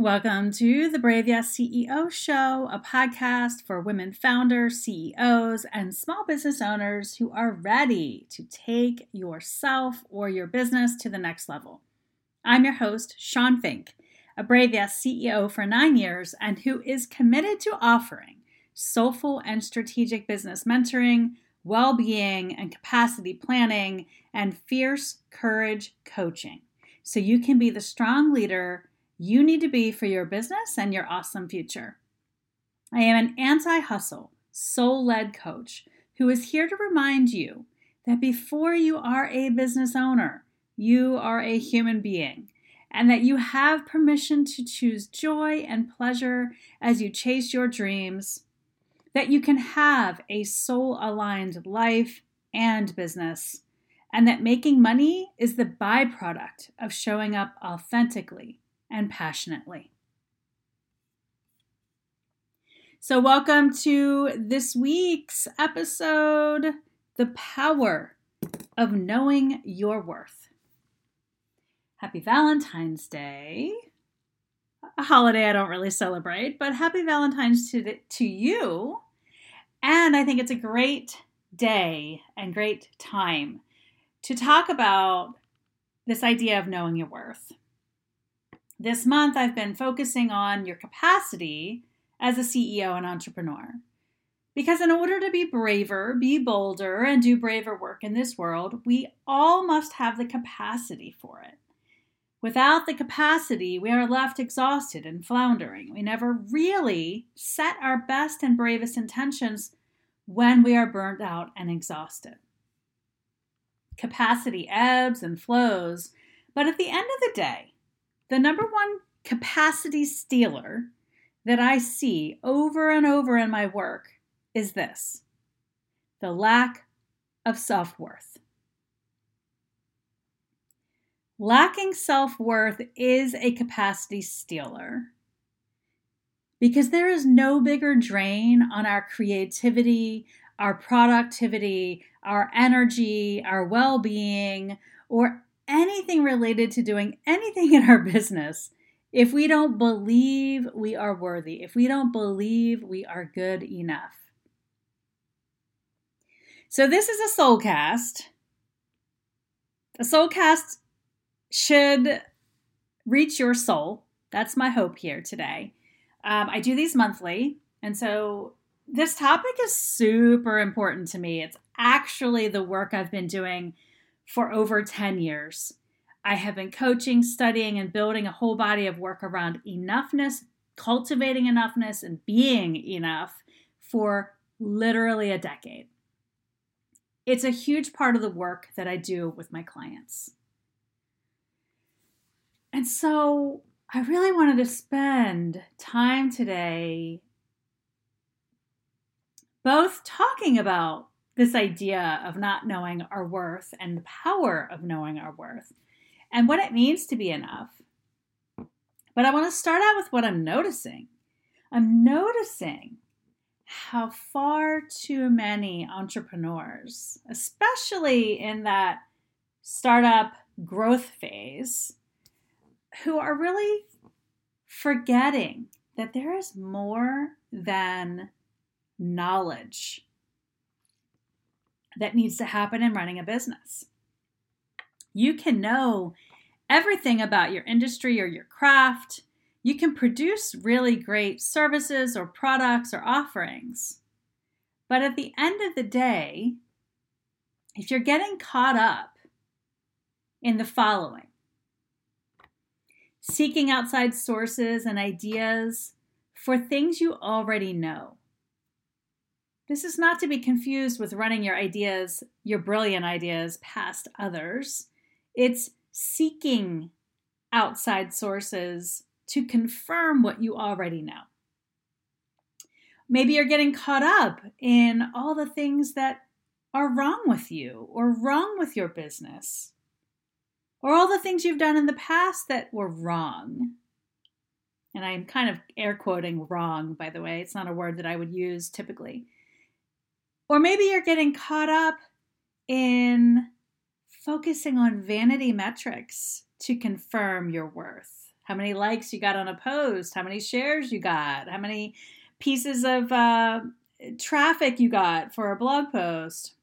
Welcome to the Brave Yes CEO Show, a podcast for women founders, CEOs, and small business owners who are ready to take yourself or your business to the next level. I'm your host, Shawn Fink, a Brave Yes CEO for nine years and who is committed to offering soulful and strategic business mentoring, well being and capacity planning, and fierce courage coaching so you can be the strong leader you need to be for your business and your awesome future. I am an anti hustle, soul led coach who is here to remind you that before you are a business owner, you are a human being and that you have permission to choose joy and pleasure as you chase your dreams, that you can have a soul aligned life and business, and that making money is the byproduct of showing up authentically and passionately. So, welcome to this week's episode The Power of Knowing Your Worth. Happy Valentine's Day. A holiday I don't really celebrate, but happy Valentine's to, the, to you. And I think it's a great day and great time to talk about this idea of knowing your worth. This month, I've been focusing on your capacity as a CEO and entrepreneur. Because in order to be braver, be bolder, and do braver work in this world, we all must have the capacity for it. Without the capacity, we are left exhausted and floundering. We never really set our best and bravest intentions when we are burnt out and exhausted. Capacity ebbs and flows, but at the end of the day, the number one capacity stealer that I see over and over in my work is this the lack of self worth. Lacking self worth is a capacity stealer because there is no bigger drain on our creativity, our productivity, our energy, our well being, or anything related to doing anything in our business if we don't believe we are worthy, if we don't believe we are good enough. So, this is a soul cast. A soul cast should reach your soul. That's my hope here today. Um, I do these monthly. And so, this topic is super important to me. It's actually the work I've been doing for over 10 years. I have been coaching, studying, and building a whole body of work around enoughness, cultivating enoughness, and being enough for literally a decade. It's a huge part of the work that I do with my clients. And so I really wanted to spend time today both talking about this idea of not knowing our worth and the power of knowing our worth and what it means to be enough. But I want to start out with what I'm noticing. I'm noticing how far too many entrepreneurs, especially in that startup growth phase, who are really forgetting that there is more than knowledge that needs to happen in running a business. You can know everything about your industry or your craft. You can produce really great services or products or offerings. But at the end of the day, if you're getting caught up in the following seeking outside sources and ideas for things you already know, this is not to be confused with running your ideas, your brilliant ideas, past others. It's seeking outside sources to confirm what you already know. Maybe you're getting caught up in all the things that are wrong with you or wrong with your business, or all the things you've done in the past that were wrong. And I'm kind of air quoting wrong, by the way. It's not a word that I would use typically. Or maybe you're getting caught up in focusing on vanity metrics to confirm your worth. how many likes you got on a post, how many shares you got, how many pieces of uh, traffic you got for a blog post,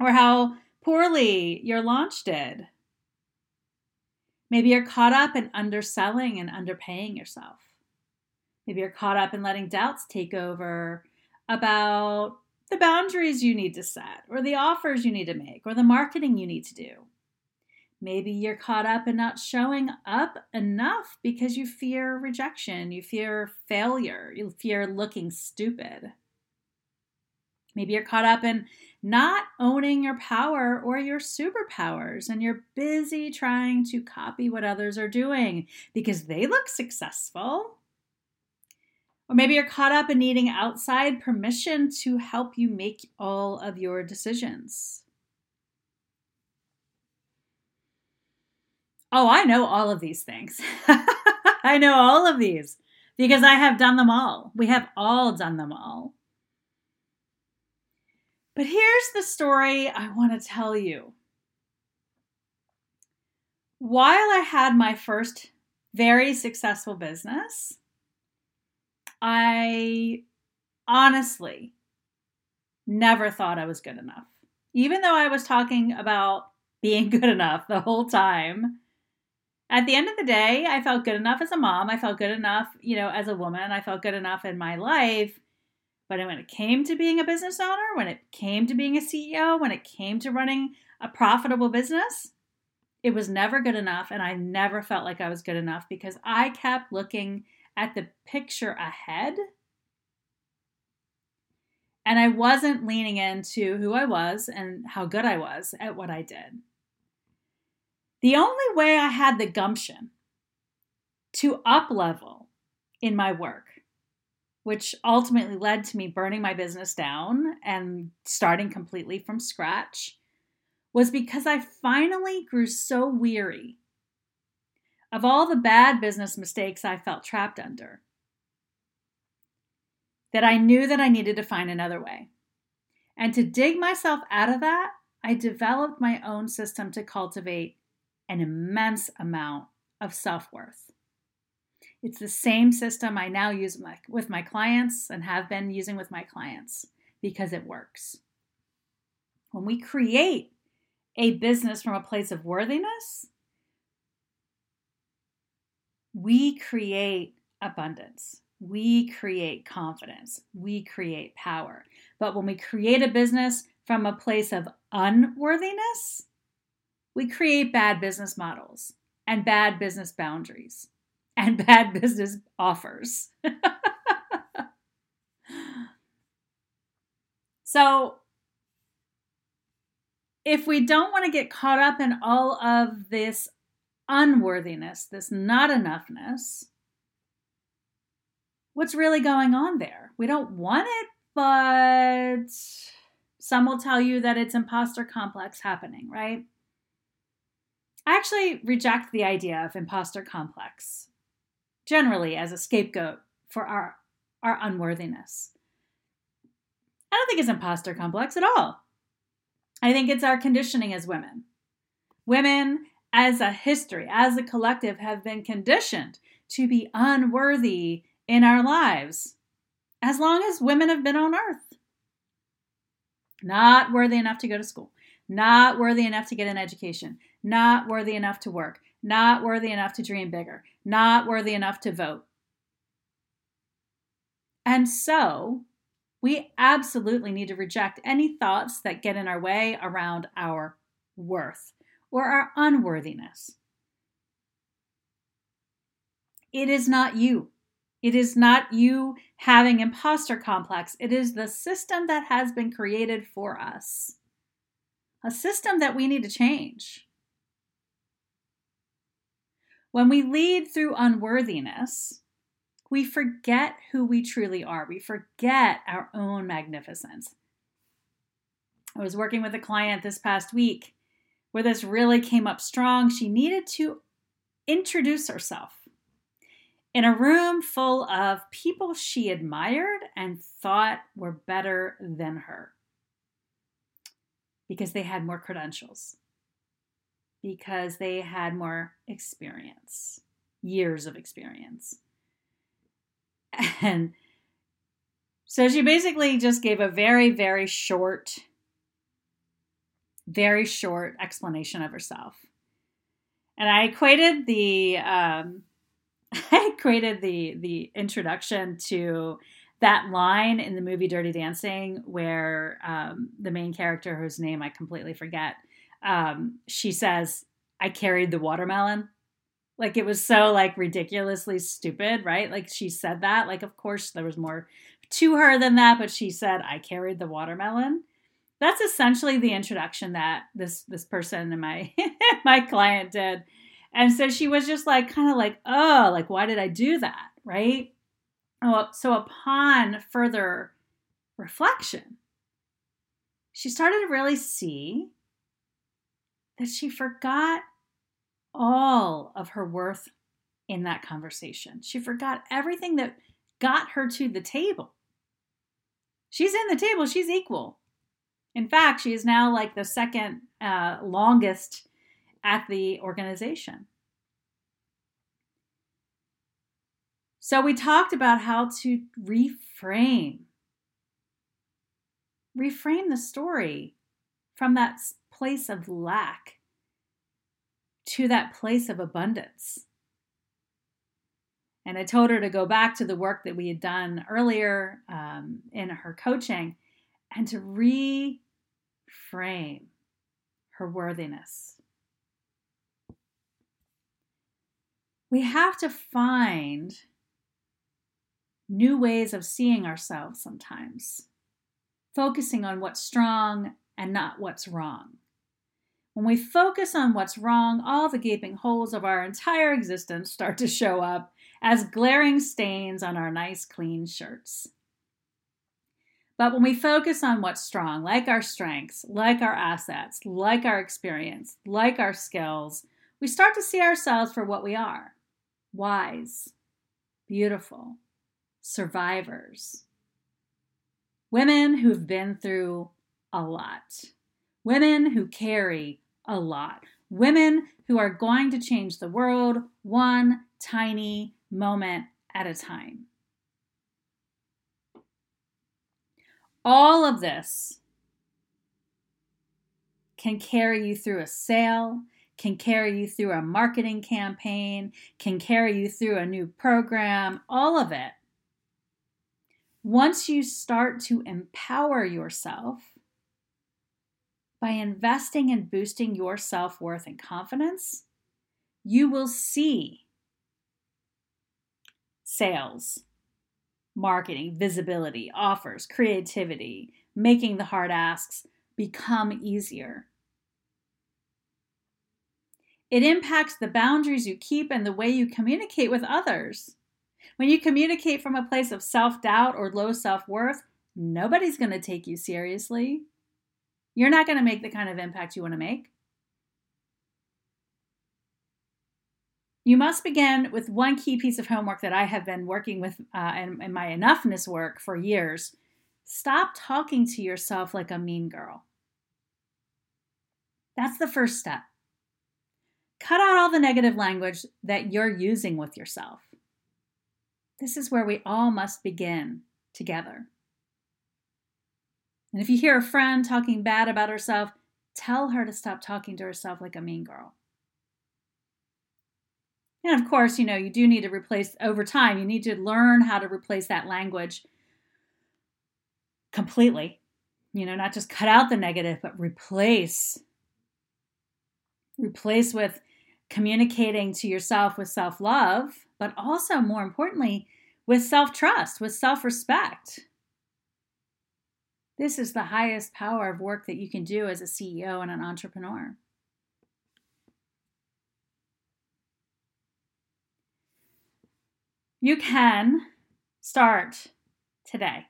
or how poorly your launch did. Maybe you're caught up in underselling and underpaying yourself. Maybe you're caught up in letting doubts take over about the boundaries you need to set, or the offers you need to make, or the marketing you need to do. Maybe you're caught up in not showing up enough because you fear rejection, you fear failure, you fear looking stupid. Maybe you're caught up in not owning your power or your superpowers, and you're busy trying to copy what others are doing because they look successful. Or maybe you're caught up in needing outside permission to help you make all of your decisions. Oh, I know all of these things. I know all of these because I have done them all. We have all done them all. But here's the story I want to tell you. While I had my first very successful business, I honestly never thought I was good enough. Even though I was talking about being good enough the whole time, at the end of the day, I felt good enough as a mom. I felt good enough, you know, as a woman. I felt good enough in my life. But when it came to being a business owner, when it came to being a CEO, when it came to running a profitable business, it was never good enough. And I never felt like I was good enough because I kept looking at the picture ahead. And I wasn't leaning into who I was and how good I was at what I did. The only way I had the gumption to up level in my work, which ultimately led to me burning my business down and starting completely from scratch, was because I finally grew so weary of all the bad business mistakes I felt trapped under that I knew that I needed to find another way. And to dig myself out of that, I developed my own system to cultivate an immense amount of self worth. It's the same system I now use with my clients and have been using with my clients because it works. When we create a business from a place of worthiness, we create abundance. We create confidence. We create power. But when we create a business from a place of unworthiness, we create bad business models and bad business boundaries and bad business offers. so, if we don't want to get caught up in all of this unworthiness, this not enoughness, what's really going on there? We don't want it, but some will tell you that it's imposter complex happening, right? I actually reject the idea of imposter complex, generally as a scapegoat for our, our unworthiness. I don't think it's imposter complex at all. I think it's our conditioning as women. Women, as a history, as a collective, have been conditioned to be unworthy in our lives as long as women have been on earth. Not worthy enough to go to school, not worthy enough to get an education, not worthy enough to work, not worthy enough to dream bigger, not worthy enough to vote. And so, we absolutely need to reject any thoughts that get in our way around our worth or our unworthiness. It is not you. It is not you having imposter complex. It is the system that has been created for us. A system that we need to change. When we lead through unworthiness, we forget who we truly are. We forget our own magnificence. I was working with a client this past week where this really came up strong. She needed to introduce herself in a room full of people she admired and thought were better than her because they had more credentials because they had more experience. years of experience. And so she basically just gave a very, very short, very short explanation of herself. And I equated the um, I equated the the introduction to that line in the movie Dirty Dancing where um, the main character, whose name I completely forget, um, she says, "I carried the watermelon." Like it was so like ridiculously stupid, right? Like she said that. Like of course there was more to her than that, but she said, "I carried the watermelon." That's essentially the introduction that this this person and my my client did. And so she was just like kind of like, "Oh, like why did I do that?" right? Oh, so upon further reflection, she started to really see that she forgot all of her worth in that conversation. She forgot everything that got her to the table. She's in the table, she's equal. In fact, she is now like the second uh, longest at the organization. So, we talked about how to reframe. Reframe the story from that place of lack to that place of abundance. And I told her to go back to the work that we had done earlier um, in her coaching and to reframe her worthiness. We have to find new ways of seeing ourselves sometimes, focusing on what's strong and not what's wrong. When we focus on what's wrong, all the gaping holes of our entire existence start to show up as glaring stains on our nice, clean shirts. But when we focus on what's strong, like our strengths, like our assets, like our experience, like our skills, we start to see ourselves for what we are. Wise, beautiful, survivors, women who've been through a lot, women who carry a lot. Women who are going to change the world one tiny moment at a time. All of this can carry you through a sale, can carry you through a marketing campaign, can carry you through a new program, all of it. Once you start to empower yourself by investing and boosting your self worth and confidence, you will see sales, marketing, visibility, offers, creativity, making the hard asks become easier. It impacts the boundaries you keep and the way you communicate with others. When you communicate from a place of self doubt or low self worth, nobody's going to take you seriously you're not going to make the kind of impact you want to make. You must begin with one key piece of homework that I have been working with uh, in, in my enoughness work for years. Stop talking to yourself like a mean girl. That's the first step. Cut out all the negative language that you're using with yourself. This is where we all must begin together. And if you hear a friend talking bad about herself, tell her to stop talking to herself like a mean girl. And of course, you know, you do need to replace over time, you need to learn how to replace that language completely. You know, not just cut out the negative, but replace. Replace with communicating to yourself with self love, but also more importantly, with self trust, with self respect. This is the highest power of work that you can do as a CEO and an entrepreneur. You can start today.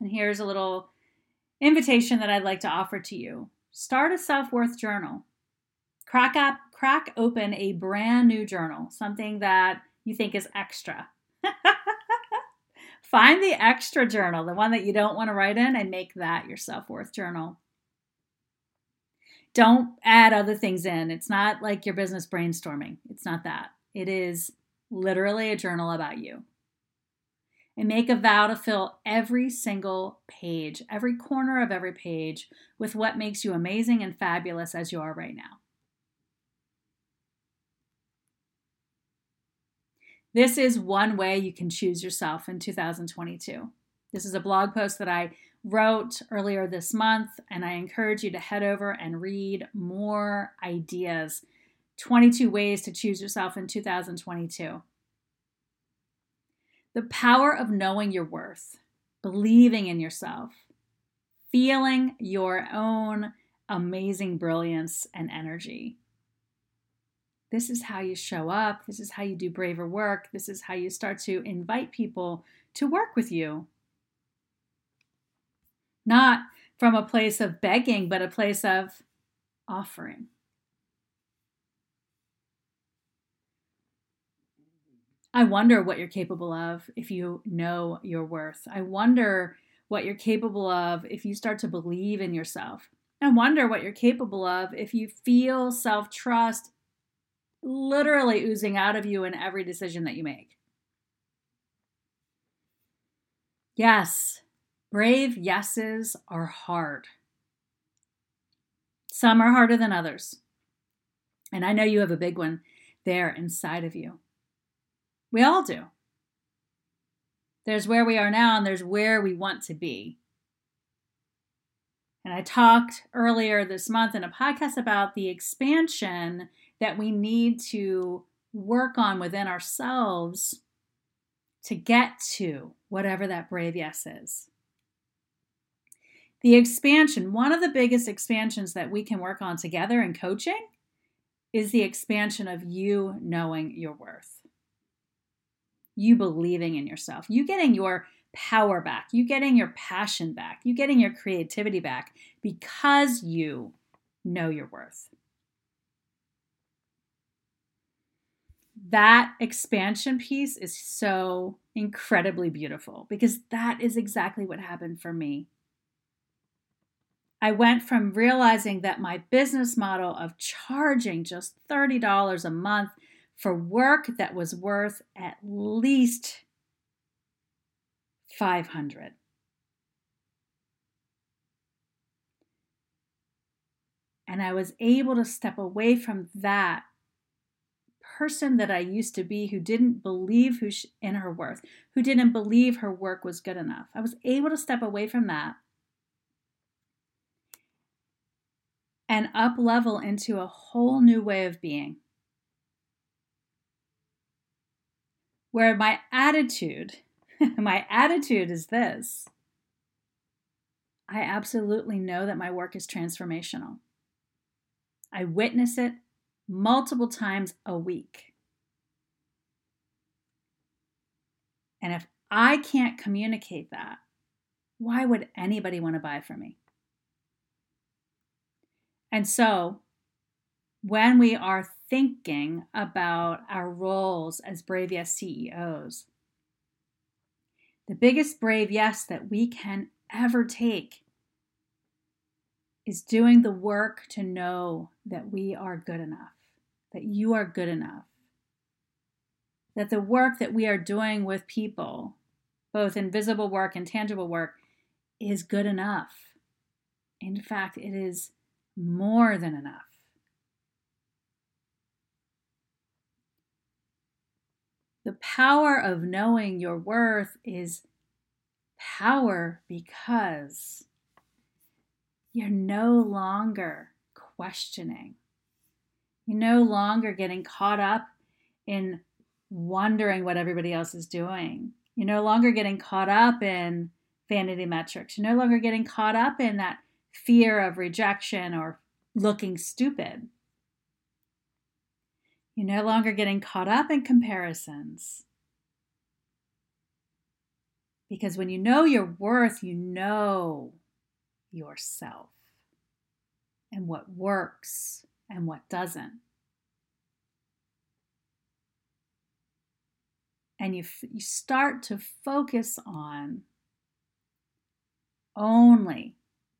And here's a little invitation that I'd like to offer to you. Start a self-worth journal. Crack up, crack open a brand new journal, something that you think is extra. Find the extra journal, the one that you don't want to write in, and make that your self worth journal. Don't add other things in. It's not like your business brainstorming. It's not that. It is literally a journal about you. And make a vow to fill every single page, every corner of every page, with what makes you amazing and fabulous as you are right now. This is one way you can choose yourself in 2022. This is a blog post that I wrote earlier this month, and I encourage you to head over and read more ideas 22 ways to choose yourself in 2022. The power of knowing your worth, believing in yourself, feeling your own amazing brilliance and energy. This is how you show up. This is how you do braver work. This is how you start to invite people to work with you. Not from a place of begging, but a place of offering. I wonder what you're capable of if you know your worth. I wonder what you're capable of if you start to believe in yourself. I wonder what you're capable of if you feel self trust literally oozing out of you in every decision that you make. Yes, brave yeses are hard. Some are harder than others. And I know you have a big one there inside of you. We all do. There's where we are now, and there's where we want to be. And I talked earlier this month in a podcast about the expansion that we need to work on within ourselves to get to whatever that brave yes is. The expansion, one of the biggest expansions that we can work on together in coaching is the expansion of you knowing your worth. You believing in yourself, you getting your power back, you getting your passion back, you getting your creativity back because you know your worth. that expansion piece is so incredibly beautiful because that is exactly what happened for me. I went from realizing that my business model of charging just $30 a month for work that was worth at least 500 and I was able to step away from that person that I used to be who didn't believe who in her worth, who didn't believe her work was good enough. I was able to step away from that and up level into a whole new way of being. Where my attitude, my attitude is this I absolutely know that my work is transformational. I witness it multiple times a week. And if I can't communicate that, why would anybody want to buy from me? And so, when we are thinking about our roles as Brave Yes CEOs, the biggest brave yes that we can ever take is doing the work to know that we are good enough, that you are good enough, that the work that we are doing with people, both invisible work and tangible work, is good enough. In fact, it is more than enough. The power of knowing your worth is power because you're no longer questioning. You're no longer getting caught up in wondering what everybody else is doing. You're no longer getting caught up in vanity metrics. You're no longer getting caught up in that fear of rejection or looking stupid. You're no longer getting caught up in comparisons. Because when you know your worth, you know yourself and what works and what doesn't. And you, f- you start to focus on only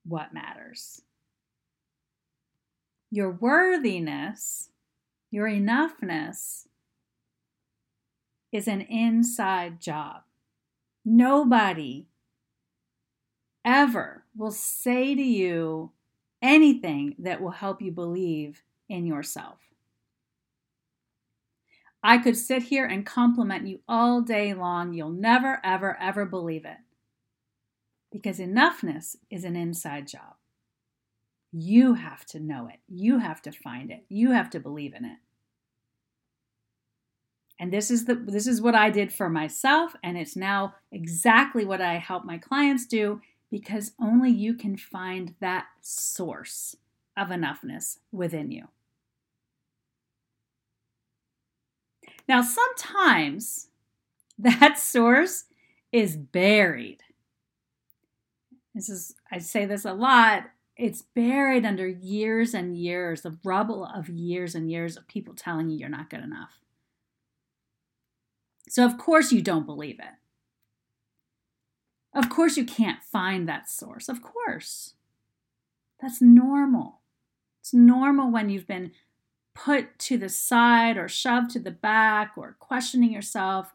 what matters. Your worthiness, your enoughness is an inside job. Nobody ever will say to you anything that will help you believe in yourself. I could sit here and compliment you all day long. You'll never, ever, ever believe it. Because enoughness is an inside job. You have to know it. You have to find it. You have to believe in it. And this is the this is what I did for myself and it's now exactly what I help my clients do because only you can find that source of enoughness within you. Now, sometimes that source is buried. This is, I say this a lot, it's buried under years and years of rubble of years and years of people telling you you're not good enough. So, of course, you don't believe it. Of course, you can't find that source. Of course. That's normal. It's normal when you've been put to the side or shoved to the back or questioning yourself.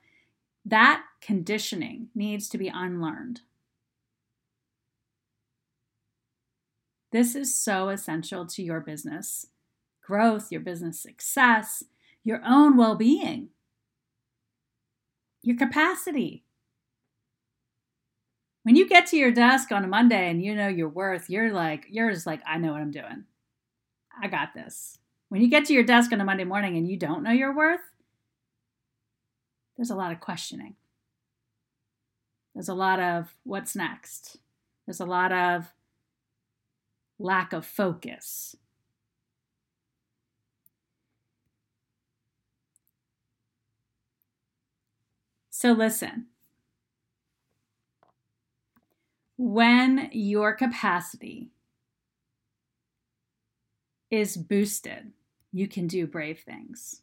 That conditioning needs to be unlearned. This is so essential to your business growth, your business success, your own well being, your capacity. When you get to your desk on a Monday and you know your worth, you're like, you're just like, I know what I'm doing. I got this. When you get to your desk on a Monday morning and you don't know your worth, there's a lot of questioning. There's a lot of what's next. There's a lot of lack of focus. So, listen when your capacity is boosted, you can do brave things.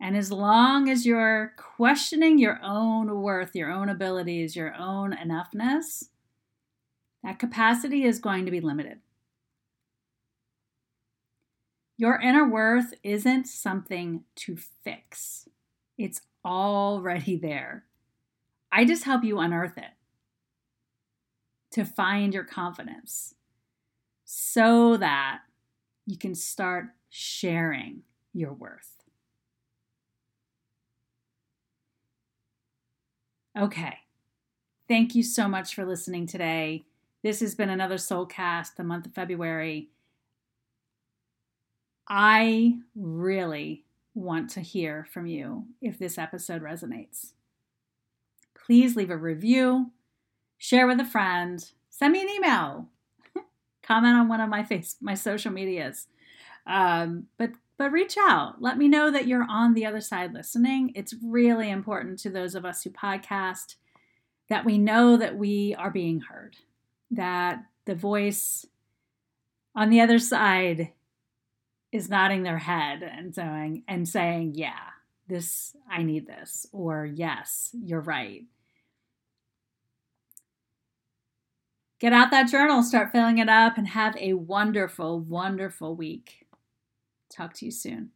And as long as you're questioning your own worth, your own abilities, your own enoughness, that capacity is going to be limited. Your inner worth isn't something to fix, it's already there. I just help you unearth it to find your confidence so that you can start sharing your worth. Okay. Thank you so much for listening today. This has been another Soulcast, the month of February. I really want to hear from you if this episode resonates. Please leave a review share with a friend, send me an email, comment on one of my face my social medias. Um, but but reach out. Let me know that you're on the other side listening. It's really important to those of us who podcast that we know that we are being heard, that the voice on the other side is nodding their head and saying and saying, "Yeah, this I need this," or "Yes, you're right." Get out that journal, start filling it up, and have a wonderful, wonderful week. Talk to you soon.